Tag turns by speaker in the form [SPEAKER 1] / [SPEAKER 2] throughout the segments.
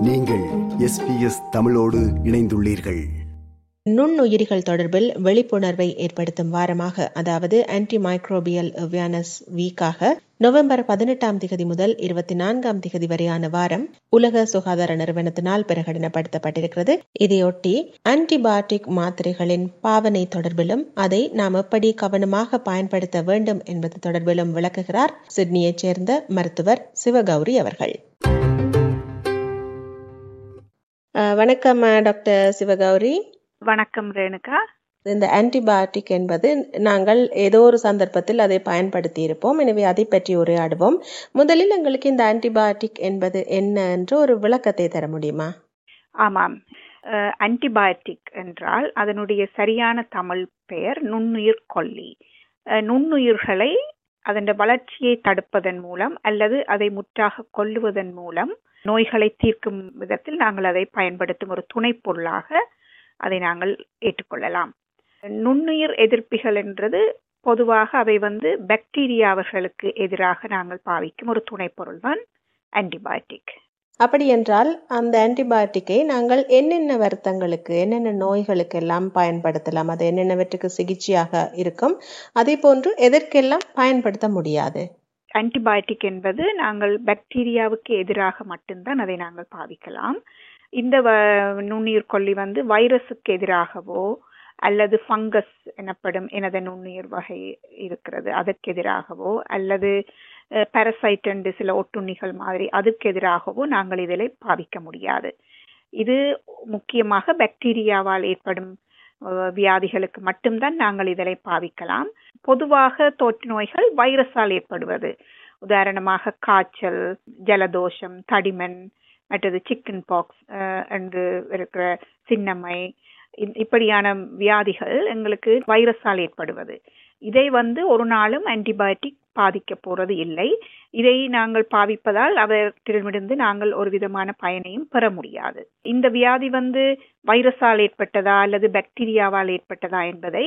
[SPEAKER 1] நீங்கள் எஸ்பிஎஸ் தமிழோடு இணைந்துள்ளீர்கள்.
[SPEAKER 2] நுண்ணுயிரிகள் தொடர்பில் விழிப்புணர்வை ஏற்படுத்தும் வாரமாக அதாவது ஆன்டி மைக்ரோபியல் அவேர்னஸ் வீக்காக நவம்பர் பதினெட்டாம் திகதி முதல் இருபத்தி நான்காம் திகதி வரையான வாரம் உலக சுகாதார நிறுவனத்தினால் பிரகடனப்படுத்தப்பட்டிருக்கிறது. இதையொட்டி ஆன்டிபயோட்டிக் மாத்திரைகளின் பாவனை தொடர்பிலும் அதை நாம் எப்படி கவனமாக பயன்படுத்த வேண்டும் என்பது தொடர்பிலும் விளக்குகிறார் சிட்னியைச் சேர்ந்த மருத்துவர் சிவகௌரி அவர்கள். வணக்கம் டாக்டர் சிவகௌரி.
[SPEAKER 3] வணக்கம் ரேணுகா.
[SPEAKER 2] இந்த ஆன்டிபயோட்டிக் என்பது நாங்கள் ஏதோ ஒரு சந்தர்ப்பத்தில் அதை பயன்படுத்தி இருப்போம் எனவே அதை பற்றி உரையாடுவோம். முதலில் எங்களுக்கு இந்த ஆன்டிபயோட்டிக் என்பது என்ன என்று ஒரு விளக்கத்தை தர முடியுமா?
[SPEAKER 3] ஆமாம். ஆன்டிபயோட்டிக் என்றால் அதனுடைய சரியான தமிழ் பெயர் நுண்ணுயிர் கொல்லி. நுண்ணுயிர்களை அதன் வளர்ச்சியை தடுப்பதன் மூலம் அல்லது அதை முற்றாக கொல்லுவதன் மூலம் நோய்களை தீர்க்கும் விதத்தில் நாங்கள் அதை பயன்படுத்தும் ஒரு துணை பொருளாக அதை நாங்கள் ஏற்றுக்கொள்ளலாம். நுண்ணுயிர் எதிர்ப்பிகள் என்றது பொதுவாக அவை வந்து பாக்டீரியாவர்களுக்கு எதிராக நாங்கள் பாவிக்கும் ஒரு துணை பொருள் தான் ஆன்டிபயோட்டிக்
[SPEAKER 2] அப்படி என்றால் அந்த ஆன்டிபயோட்டிக்கை நாங்கள் என்னென்ன வருத்தங்களுக்கு என்னென்ன நோய்களுக்கு எல்லாம் பயன்படுத்தலாம் அது என்னென்னவற்றுக்கு சிகிச்சையாக இருக்கும் அதே போன்று எதற்கெல்லாம் பயன்படுத்த முடியாது?
[SPEAKER 3] ஆன்டிபயோட்டிக் என்பது நாங்கள் பாக்டீரியாவுக்கு எதிராக மட்டும்தான் அதை நாங்கள் பாவிக்கலாம். இந்த வ- நுண்ணுயிர் கொல்லி வந்து வைரஸுக்கு எதிராகவோ அல்லது ஃபங்கஸ் எனப்படும் எனது நுண்ணுயிர் வகை இருக்கிறது அதற்கு எதிராகவோ அல்லது பேரசைட் என்று சில ஒட்டுண்ணிகள் மாதிரி அதுக்கு எதிராகவோ நாங்கள் இதில் பாவிக்க முடியாது. இது முக்கியமாக பாக்டீரியாவால் ஏற்படும் வியாதிகளுக்கு மட்டும்தான் நாங்கள் இதனை பாவிக்கலாம். பொதுவாக தொற்று நோய்கள் வைரஸால் ஏற்படுவது. உதாரணமாக காய்ச்சல் ஜலதோஷம் தடிமன் மற்றது சிக்கன் பாக்ஸ் என்று இருக்கிற சின்னம்மை இப்படியான வியாதிகள் எங்களுக்கு வைரஸால் ஏற்படுவது. இதை வந்து ஒரு நாளும் ஆன்டிபயோட்டிக் பாதிக்க போறது இல்லை. இதை நாங்கள் பாவிப்பதால் அவற்றிடமிருந்து நாங்கள் ஒரு விதமான பயனையும் பெற முடியாது. இந்த வியாதி வந்து வைரஸால் ஏற்பட்டதா அல்லது பாக்டீரியாவால் ஏற்பட்டதா என்பதை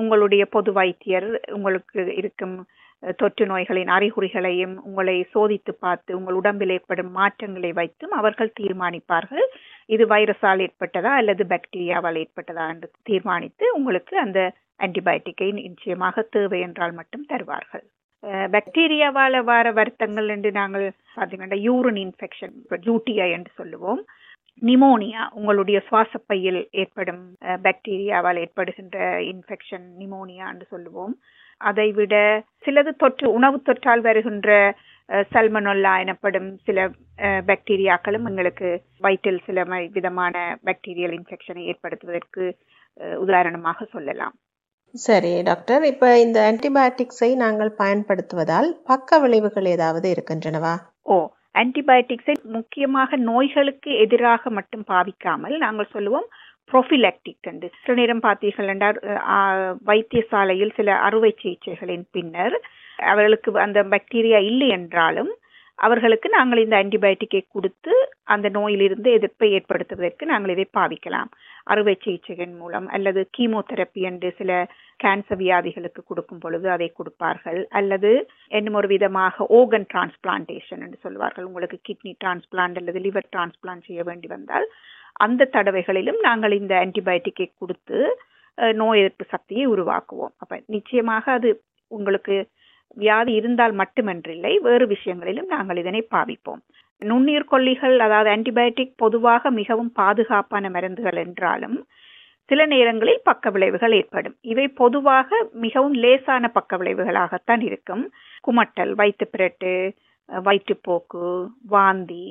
[SPEAKER 3] உங்களுடைய பொது வைத்தியர் உங்களுக்கு இருக்கும் தொற்று நோய்களின் அறிகுறிகளையும் உங்களை சோதித்து பார்த்து உங்கள் உடம்பில் ஏற்படும் மாற்றங்களை வைத்தும் அவர்கள் தீர்மானிப்பார்கள். இது வைரஸால் ஏற்பட்டதா அல்லது பாக்டீரியாவால் ஏற்பட்டதா என்று தீர்மானித்து உங்களுக்கு அந்த ஆன்டிபயோட்டிக்கை நிச்சயமாக தேவை என்றால் மட்டும் தருவார்கள். பாக்டீரியாவால் வர வருத்தங்கள் என்று நாங்கள் பார்த்தீங்கன்னா யூரின் இன்ஃபெக்ஷன் யூடிஐ என்று சொல்லுவோம். நிமோனியா உங்களுடைய சுவாசப்பையில் ஏற்படும் பாக்டீரியாவால் ஏற்படுகின்ற இன்ஃபெக்ஷன் நிமோனியா என்று சொல்லுவோம். அதை விட சிலது தொற்று உணவு தொற்றால் வருகின்ற சல்மனொல்லா எனப்படும் சில பாக்டீரியாக்களும் எங்களுக்கு வயிற்றில் சில விதமான பாக்டீரியல் இன்ஃபெக்ஷனை ஏற்படுத்துவதற்கு உதாரணமாக சொல்லலாம்.
[SPEAKER 2] சரி டாக்டர். இப்போ இந்த ஆன்டிபயோட்டிக்ஸை நாங்கள் பயன்படுத்துவதால் பக்க விளைவுகள் ஏதாவது இருக்கின்றனவா?
[SPEAKER 3] ஓ ஆன்டிபயோட்டிக்ஸை முக்கியமாக நோய்களுக்கு எதிராக மட்டும் பாவிக்காமல் நாங்கள் சொல்லுவோம் ப்ரொஃபிலாக்டிக் என்று. சில நேரம் பார்த்தீர்கள் என்றால் வைத்தியசாலையில் சில அறுவை சிகிச்சைகளின் பின்னர் அவர்களுக்கு அந்த பாக்டீரியா இல்லை என்றாலும் அவர்களுக்கு நாங்கள் இந்த ஆன்டிபயோட்டிக்கை கொடுத்து அந்த நோயிலிருந்து எதிர்ப்பை ஏற்படுத்துவதற்கு நாங்கள் இதை பாவிக்கலாம். அறுவை சிகிச்சையின் மூலம் அல்லது கீமோதெரப்பி என்று சில கேன்சர் வியாதிகளுக்கு கொடுக்கும் பொழுது அதை கொடுப்பார்கள். அல்லது என்னும் ஒரு விதமாக ஓகன் டிரான்ஸ்பிளான்டேஷன் என்று சொல்வார்கள். உங்களுக்கு கிட்னி டிரான்ஸ்பிளான்ட் அல்லது லிவர் டிரான்ஸ்பிளான்ட் செய்ய வேண்டி வந்தால் அந்த தடவைகளிலும் நாங்கள் இந்த ஆன்டிபயோட்டிக்கை கொடுத்து நோய் எதிர்ப்பு சக்தியை உருவாக்குவோம். அப்போ நிச்சயமாக அது உங்களுக்கு வியாதி இருந்தால் மட்டுமன்றில்லை வேறு விஷயங்களிலும் நாங்கள் இதனை பாவிப்போம். நுண்ணீர் கொல்லிகள் அதாவது ஆன்டிபயோட்டிக் பொதுவாக மிகவும் பாதுகாப்பான மருந்துகள் என்றாலும் சில நேரங்களில் பக்க விளைவுகள் ஏற்படும். இவை பொதுவாக மிகவும் லேசான பக்க விளைவுகளாகத்தான் இருக்கும். குமட்டல் வயிற்றுப்பிரட்டு வயிற்றுப்போக்கு வாந்தி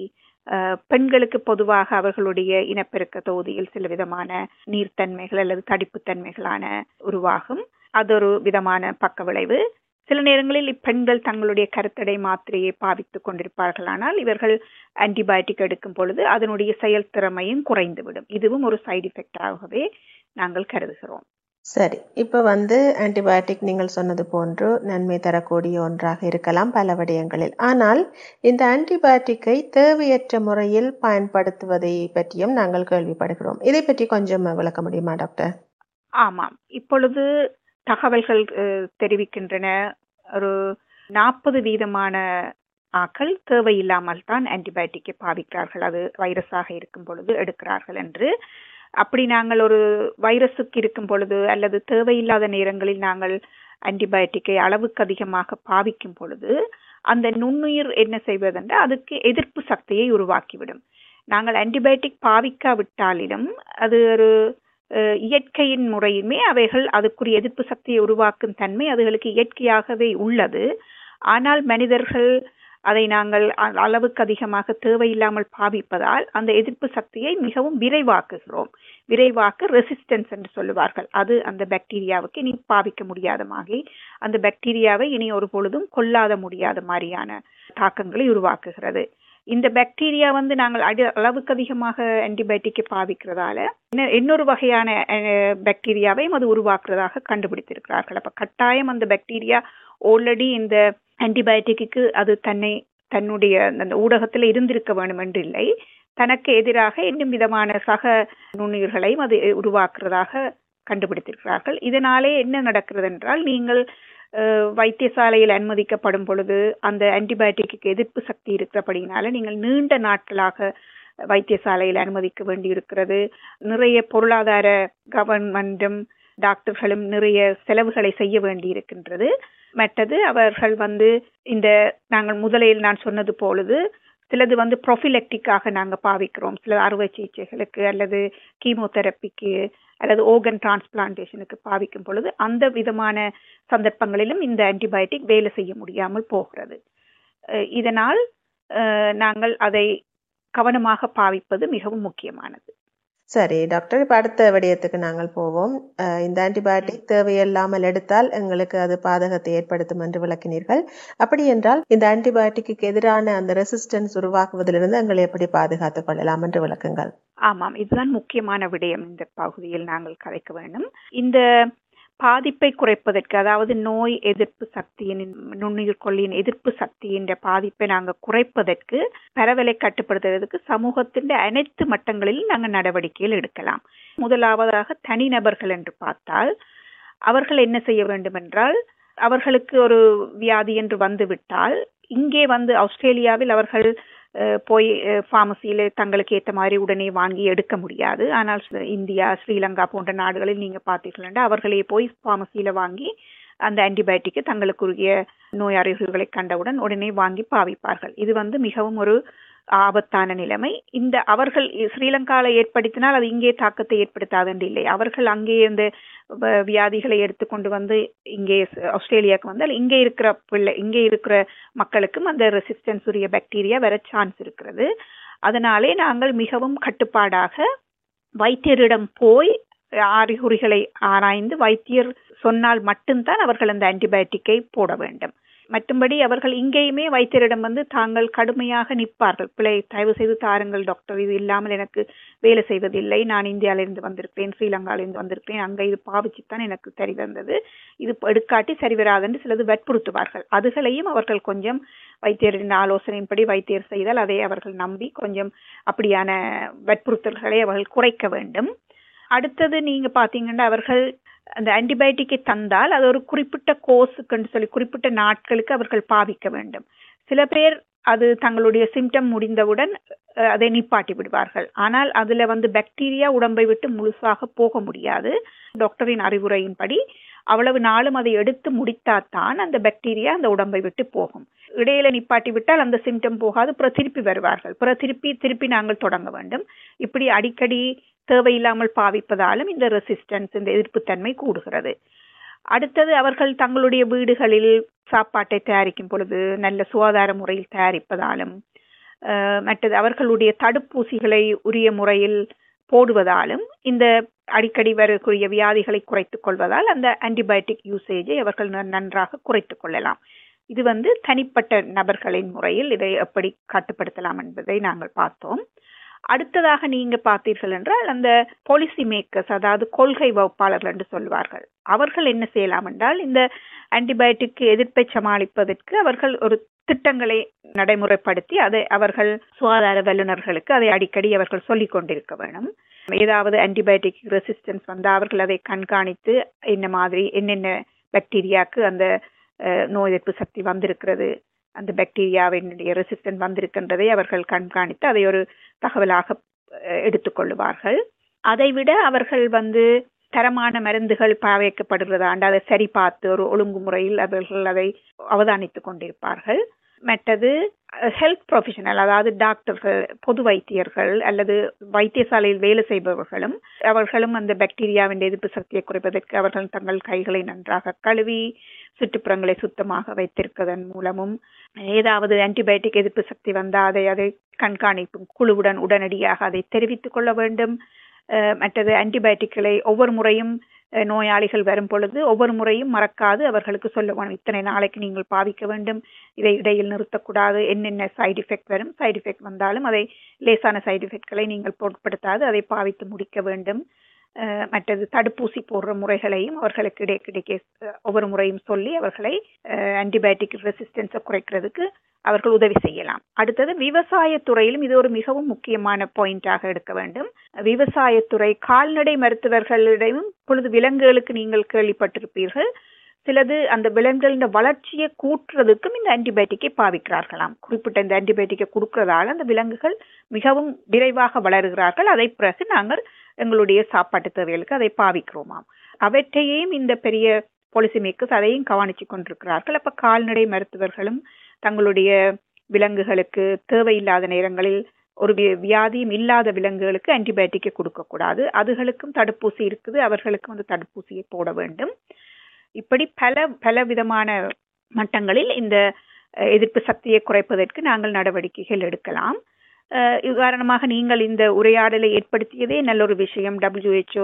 [SPEAKER 3] பெண்களுக்கு பொதுவாக அவர்களுடைய இனப்பெருக்க தொகுதியில் சில விதமான நீர்த்தன்மைகள் அல்லது தடிப்புத்தன்மைகளான உருவாகும். அது ஒரு விதமான பக்க விளைவு சில நேரங்களில் இப்பெண்கள் தங்களுடைய கருத்தடை மாத்திரையை பாவித்துக் கொண்டிருப்பார்களானால் இவர்கள் ஆன்டிபயோட்டிக் எடுக்கும் பொழுது அதனுடைய செயல்திறமையும் குறைந்துவிடும். இதுவும் ஒரு சைடு எஃபெக்டாகவே நாங்கள் கருதுகிறோம்.
[SPEAKER 2] சரி. இப்ப வந்து ஆன்டிபயோட்டிக் நீங்கள் சொன்னது போன்று நன்மை தரக்கூடிய ஒன்றாக இருக்கலாம் பல விடயங்களில். ஆனால் இந்த ஆன்டிபயோட்டிக்கை தேவையற்ற முறையில் பயன்படுத்துவதை பற்றியும் நாங்கள் கேள்விப்படுகிறோம். இதை பற்றி கொஞ்சம் விளக்க முடியுமா டாக்டர்?
[SPEAKER 3] ஆமாம். இப்பொழுது தகவல்கள் தெரிவிக்கின்றன. ஒரு நாற்பது வீதமான ஆக்கள் தேவையில்லாமல் தான் ஆன்டிபயோட்டிக்கை பாவிக்கிறார்கள். அது வைரஸாக இருக்கும் பொழுது எடுக்கிறார்கள் என்று. அப்படி நாங்கள் ஒரு வைரஸுக்கு இருக்கும் பொழுது அல்லது தேவையில்லாத நேரங்களில் நாங்கள் ஆன்டிபயோட்டிக்கை அளவுக்கு அதிகமாக பாவிக்கும் பொழுது அந்த நுண்ணுயிர் என்ன செய்வதென்றால் அதுக்கு எதிர்ப்பு சக்தியை உருவாக்கிவிடும். நாங்கள் ஆன்டிபயோட்டிக் பாவிக்காவிட்டாலிலும் அது ஒரு இயற்கையின் முறையுமே அவைகள் அதுக்குரிய எதிர்ப்பு சக்தியை உருவாக்கும் தன்மை அதுகளுக்கு இயற்கையாகவே உள்ளது. ஆனால் மனிதர்கள் அதை நாங்கள் அளவுக்கு அதிகமாக தேவையில்லாமல் பாவிப்பதால் அந்த எதிர்ப்பு சக்தியை மிகவும் விரைவாக்குகிறோம். விரைவாக்க ரெசிஸ்டன்ஸ் என்று சொல்லுவார்கள். அது அந்த பாக்டீரியாவுக்கு இனி பாவிக்க முடியாத மாதிரி அந்த பாக்டீரியாவை இனி ஒரு பொழுதும் கொல்லாத முடியாத மாதிரியான தாக்கங்களை உருவாக்குகிறது. இந்த பாக்டீரியா வந்து நாங்கள் அடி அளவுக்கு அதிகமாக ஆன்டிபயோட்டிக்கை பாவிக்கிறதால இன்னொரு வகையான பாக்டீரியாவையும் அது உருவாக்குறதாக கண்டுபிடித்திருக்கிறார்கள். அப்போ கட்டாயம் அந்த பாக்டீரியா ஆல்ரெடி இந்த ஆன்டிபயோட்டிக்கு அது தன்னை தன்னுடைய அந்த ஊடகத்தில் இருந்திருக்க வேண்டும் என்று இல்லை தனக்கு எதிராக இன்னும் விதமான சக நுண்ணுயிர்களையும் அது உருவாக்குறதாக கண்டுபிடித்திருக்கிறார்கள். இதனாலே என்ன நடக்கிறது என்றால் நீங்கள் வைத்தியசாலையில் அனுமதிக்கப்படும் பொழுது அந்த ஆன்டிபயோட்டிக்கு எதிர்ப்பு சக்தி இருக்கிறபடினால நீங்கள் நீண்ட நாட்களாக வைத்தியசாலையில் அனுமதிக்க வேண்டி இருக்கிறது நிறைய பொருளாதார கவர்மெண்டும் டாக்டர்களும் நிறைய செலவுகளை செய்ய வேண்டி இருக்கின்றது மற்றது அவர்கள் வந்து இந்த நாங்கள் முதலில் நான் சொன்னது பொழுது சிலது வந்து ப்ரொஃபிலெக்டிக்காக நாங்கள் பாவிக்கிறோம். சில அறுவை சிகிச்சைகளுக்கு அல்லது கீமோதெரப்பிக்கு அல்லது ஓகன் டிரான்ஸ்பிளான்டேஷனுக்கு பாவிக்கும் பொழுது அந்த விதமான சந்தர்ப்பங்களிலும் இந்த ஆன்டிபயோட்டிக் வேலை செய்ய முடியாமல் போகிறது. இதனால் நாங்கள் அதை கவனமாக பாவிப்பது மிகவும் முக்கியமானது.
[SPEAKER 2] சரி டாக்டர் இப்போ அடுத்த விடயத்துக்கு நாங்கள் போவோம். இந்த ஆன்டிபயோட்டிக் தேவையில்லாமல் எடுத்தால் எங்களுக்கு அது பாதகத்தை ஏற்படுத்தும் என்று விளக்கினீர்கள். அப்படி என்றால் இந்த ஆன்டிபயோட்டிக்கு எதிரான அந்த ரெசிஸ்டன்ஸ் உருவாக்குவதிலிருந்து எங்களை எப்படி பாதுகாத்துக் கொள்ளலாம் என்று விளக்குங்கள்.
[SPEAKER 3] ஆமாம் இதுதான் முக்கியமான விடயம். இந்த பகுதியில் நாங்கள் கலைக்க வேண்டும். இந்த பாதிப்பை குறைப்பதற்கு அதாவது நோய் எதிர்ப்பு சக்தியின் நுண்ணுயிர் கொல்லியின் எதிர்ப்பு சக்தியின் பாதிப்பை நாங்கள் குறைப்பதற்கு பரவலை கட்டுப்படுத்துவதற்கு சமூகத்தின் அனைத்து மட்டங்களிலும் நாங்கள் நடவடிக்கைகள் எடுக்கலாம். முதலாவதாக தனிநபர்கள் என்று பார்த்தால் அவர்கள் என்ன செய்ய வேண்டும் என்றால் அவர்களுக்கு ஒரு வியாதி என்று வந்துவிட்டால் இங்கே வந்து ஆஸ்திரேலியாவில் அவர்கள் போய் ஃபார்மசியில் தங்களுக்கு ஏற்ற மாதிரி உடனே வாங்கி எடுக்க முடியாது. ஆனால் இந்தியா ஸ்ரீலங்கா போன்ற நாடுகளில் நீங்க பார்த்தீர்கள் அவர்களே போய் ஃபார்மசியில் வாங்கி அந்த ஆன்டிபயோட்டிக்கை தங்களுக்குரிய நோய் அறிகுறிகளை கண்டவுடன் உடனே வாங்கி பாவிப்பார்கள். இது வந்து மிகவும் ஒரு ஆபத்தான நிலைமை. இந்த அவர்கள் ஸ்ரீலங்காவில் ஏற்படுத்தினால் அது இங்கே தாக்கத்தை ஏற்படுத்தாது என்று இல்லை. அவர்கள் அங்கே இந்த வியாதிகளை எடுத்துக்கொண்டு வந்து இங்கே ஆஸ்திரேலியாவுக்கு வந்தால் இங்கே இருக்கிற பிள்ளை இங்கே இருக்கிற மக்களுக்கும் அந்த ரெசிஸ்டன்ஸ் உரிய பாக்டீரியா வர சான்ஸ் இருக்கிறது. அதனாலே நாங்கள் மிகவும் கட்டுப்பாடாக வைத்தியரிடம் போய் அறிகுறிகளை ஆராய்ந்து வைத்தியர் சொன்னால் மட்டும்தான் அவர்கள் அந்த ஆன்டிபயோட்டிக்கை போட வேண்டும். மற்றும்படி அவர்கள் இங்கேயுமே வைத்தியரிடம் வந்து தாங்கள் கடுமையாக நிற்பார்கள். பிள்ளை தயவு செய்து தாருங்கள் டாக்டர் இது இல்லாமல் எனக்கு வேலை செய்வதில்லை. நான் இந்தியாவிலிருந்து வந்திருக்கிறேன் ஸ்ரீலங்காவிலிருந்து வந்திருக்கிறேன். அங்கே இது பாவிச்சுத்தான் எனக்கு சரி வந்தது. இது எடுக்காட்டி சரி வராதுன்னு சிலது வற்புறுத்துவார்கள். அதுகளையும் அவர்கள் கொஞ்சம் வைத்தியரின் ஆலோசனையின்படி வைத்தியர் செய்தால் அதை அவர்கள் நம்பி கொஞ்சம் அப்படியான வற்புறுத்தல்களை அவர்கள் குறைக்க வேண்டும். அடுத்தது நீங்க பாத்தீங்கன்னா அவர்கள் அந்த ஆன்டிபயோட்டிக்கை தந்தால் அது ஒரு குறிப்பிட்ட கோர்ஸுக்குன்னு சொல்லி குறிப்பிட்ட நாட்களுக்கு அவர்கள் பாவிக்க வேண்டும். சில பேர் அது தங்களுடைய சிம்டம் முடிந்தவுடன் அதை நிப்பாட்டி விடுவார்கள். ஆனால் அதில் வந்து பாக்டீரியா உடம்பை விட்டு முழுசாக போக முடியாது. டாக்டரின் அறிவுரையின்படி அவ்வளவு நாளும் அதை எடுத்து முடித்தாத்தான் அந்த பாக்டீரியா அந்த உடம்பை விட்டு போகும். இடையில நிப்பாட்டி விட்டால் அந்த சிம்டம் போகாது. அப்புறம் திருப்பி வருவார்கள். அப்புறம் திருப்பி திருப்பி நாங்கள் தொடங்க வேண்டும். இப்படி அடிக்கடி தேவையில்லாமல் பாவிப்பதாலும் இந்த ரெசிஸ்டன்ஸ் இந்த எதிர்ப்புத்தன்மை கூடுகிறது. அடுத்தது அவர்கள் தங்களுடைய வீடுகளில் சாப்பாட்டை தயாரிக்கும் பொழுது நல்ல சுகாதார முறையில் தயாரிப்பதாலும் மற்றது அவர்களுடைய தடுப்பூசிகளை உரிய முறையில் போடுவதாலும் இந்த அடிக்கடி வரக்கூடிய வியாதிகளை குறைத்துக் கொள்வதால் அந்த ஆன்டிபயோட்டிக் யூசேஜை அவர்கள் நன்றாக குறைத்துக் கொள்ளலாம். இது வந்து தனிப்பட்ட நபர்களின் முறையில் இதை எப்படி கட்டுப்படுத்தலாம் என்பதை நாங்கள் பார்த்தோம். அடுத்ததாக நீங்க பார்த்தீர்கள் என்றால் அந்த பாலிசி மேக்கர்ஸ் அதாவது கொள்கை வகுப்பாளர்கள் என்று சொல்வார்கள் அவர்கள் என்ன செய்யலாம் என்றால் இந்த ஆன்டிபயோட்டிக் எதிர்ப்பை சமாளிப்பதற்கு அவர்கள் ஒரு திட்டங்களை நடைமுறைப்படுத்தி அதை அவர்கள் சுகாதார வல்லுநர்களுக்கு அதை அடிக்கடி அவர்கள் சொல்லிக் கொண்டிருக்க வேணும். ஏதாவது ஆன்டிபயோட்டிக் ரெசிஸ்டன்ஸ் வந்தால் அவர்கள் அதை கண்காணித்து என்ன மாதிரி என்னென்ன பாக்டீரியாவுக்கு அந்த நோய் எதிர்ப்பு சக்தி வந்திருக்கிறது அந்த பாக்டீரியாவினுடைய ரெசிஸ்டன்ட் வந்திருக்கின்றதை அவர்கள் கண்காணித்து அதை ஒரு தகவலாக எடுத்துக்கொள்ளுவார்கள். அதைவிட அவர்கள் வந்து தரமான மருந்துகள் பாவிக்கப்படுகிறதாண்டு அதை சரி பார்த்து ஒரு ஒழுங்குமுறையில் அவர்கள் அதை அவதானித்துக் கொண்டிருப்பார்கள். மற்றது ஹெல்த் ப்ரொஃபஷனல் அதாவது டாக்டர்கள் பொது வைத்தியர்கள் அல்லது வைத்தியசாலையில் வேலை செய்பவர்களும் அவர்களும் அந்த பாக்டீரியாவின் எதிர்ப்பு சக்தியை குறைப்பதற்கு அவர்கள் தங்கள் கைகளை நன்றாக கழுவி சுற்றுப்புறங்களை சுத்தமாக வைத்திருப்பதன் மூலமும் ஏதாவது ஆன்டிபயோட்டிக் எதிர்ப்பு சக்தி வந்தால் அதை அதை கண்காணிக்கும் குழுவுடன் உடனடியாக அதை தெரிவித்துக் கொள்ள வேண்டும். மற்றது ஆன்டிபயோட்டிக்களை ஒவ்வொரு முறையும் நோயாளிகள் வரும் பொழுது ஒவ்வொரு முறையும் மறக்காது அவர்களுக்கு சொல்லுவோம் இத்தனை நாளைக்கு நீங்கள் பாவிக்க வேண்டும் இதை இடையில் நிறுத்தக்கூடாது என்னென்ன சைடு எஃபெக்ட் வரும் சைடு எஃபெக்ட் வந்தாலும் அதை லேசான சைடு எஃபெக்ட்களை நீங்கள் பொருட்படுத்தாது அதை பாவித்து முடிக்க வேண்டும். மற்றது தடுப்பூசி போடுற முறைகளையும் அவர்களுக்கு இடைக்கிடைக்கே ஒவ்வொரு முறையும் சொல்லி அவர்களை ஆன்டிபயோட்டிக் ரெசிஸ்டன்ஸை குறைக்கிறதுக்கு அவர்கள் உதவி செய்யலாம். அடுத்தது விவசாயத்துறையிலும் இது ஒரு மிகவும் முக்கியமான பாயிண்டாக எடுக்க வேண்டும். விவசாயத்துறை கால்நடை மருத்துவர்களிடையும் பொழுது விலங்குகளுக்கு நீங்கள் கேள்விப்பட்டிருப்பீர்கள். சிலது அந்த விலங்குகளின் வளர்ச்சியை கூட்டுறதுக்கும் இந்த ஆன்டிபயோட்டிக்கை பாவிக்கிறார்களாம். குறிப்பிட்ட இந்த ஆன்டிபயோட்டிக்கை கொடுக்கறதால அந்த விலங்குகள் மிகவும் விரைவாக வளர்கிறார்கள். அதை பிறகு நாங்கள் எங்களுடைய சாப்பாட்டு தேவைகளுக்கு அதை பாவிக்கிறோமாம். அவற்றையும் இந்த பெரிய பாலிசி மேக்கர்ஸ் அதையும் கவனிச்சு கொண்டிருக்கிறார்கள். அப்ப கால்நடை மருத்துவர்களும் தங்களுடைய விலங்குகளுக்கு தேவையில்லாத நேரங்களில் ஒரு வியாதியும் இல்லாத விலங்குகளுக்கு ஆன்டிபயோட்டிக்கை கொடுக்கக்கூடாது. அதுகளுக்கும் தடுப்பூசி இருக்குது. அவர்களுக்கும் அந்த தடுப்பூசியை போட வேண்டும். இப்படி பல பல விதமான மட்டங்களில் இந்த அஹ், எதிர்ப்பு சக்தியை குறைப்பதற்கு நாங்கள் நடவடிக்கைகள் எடுக்கலாம். உதாரணமாக நீங்கள் இந்த உரையாடலை ஏற்படுத்தியதே நல்ல ஒரு விஷயம். டபிள்யூஹெச்ஓ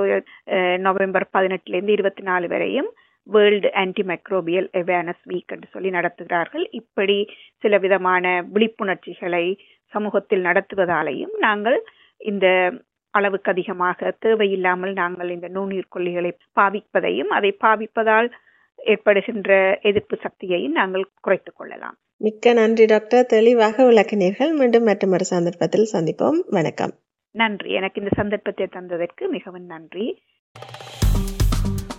[SPEAKER 3] நவம்பர் பதினெட்டுலேருந்து இருபத்தி நாலு வரையும். World anti microbial awareness week என்று சொல்லி நடத்துகிறார்கள். இப்படி சில விதமான விழிப்புணர்ச்சிகளை சமூகத்தில் நடத்துவதாலேயும் நாங்கள் இந்த அளவுக்கு அதிகமாக தேவையில்லாமல் நாங்கள் இந்த நுண்ணுயிர் கொல்லிகளை பாவிப்பதையும் அதை பாவிப்பதால் ஏற்படுகின்ற எதிர்ப்பு சக்தியையும் நாங்கள் குறைத்துக் கொள்ளலாம்.
[SPEAKER 2] மிக்க நன்றி டாக்டர். தெளிவாக விளக்கினீர்கள். மீண்டும் மற்றொரு சந்தர்ப்பத்தில் சந்திப்போம். வணக்கம்.
[SPEAKER 3] நன்றி. எனக்கு இந்த சந்தர்ப்பத்தை தந்ததற்கு மிகவும் நன்றி.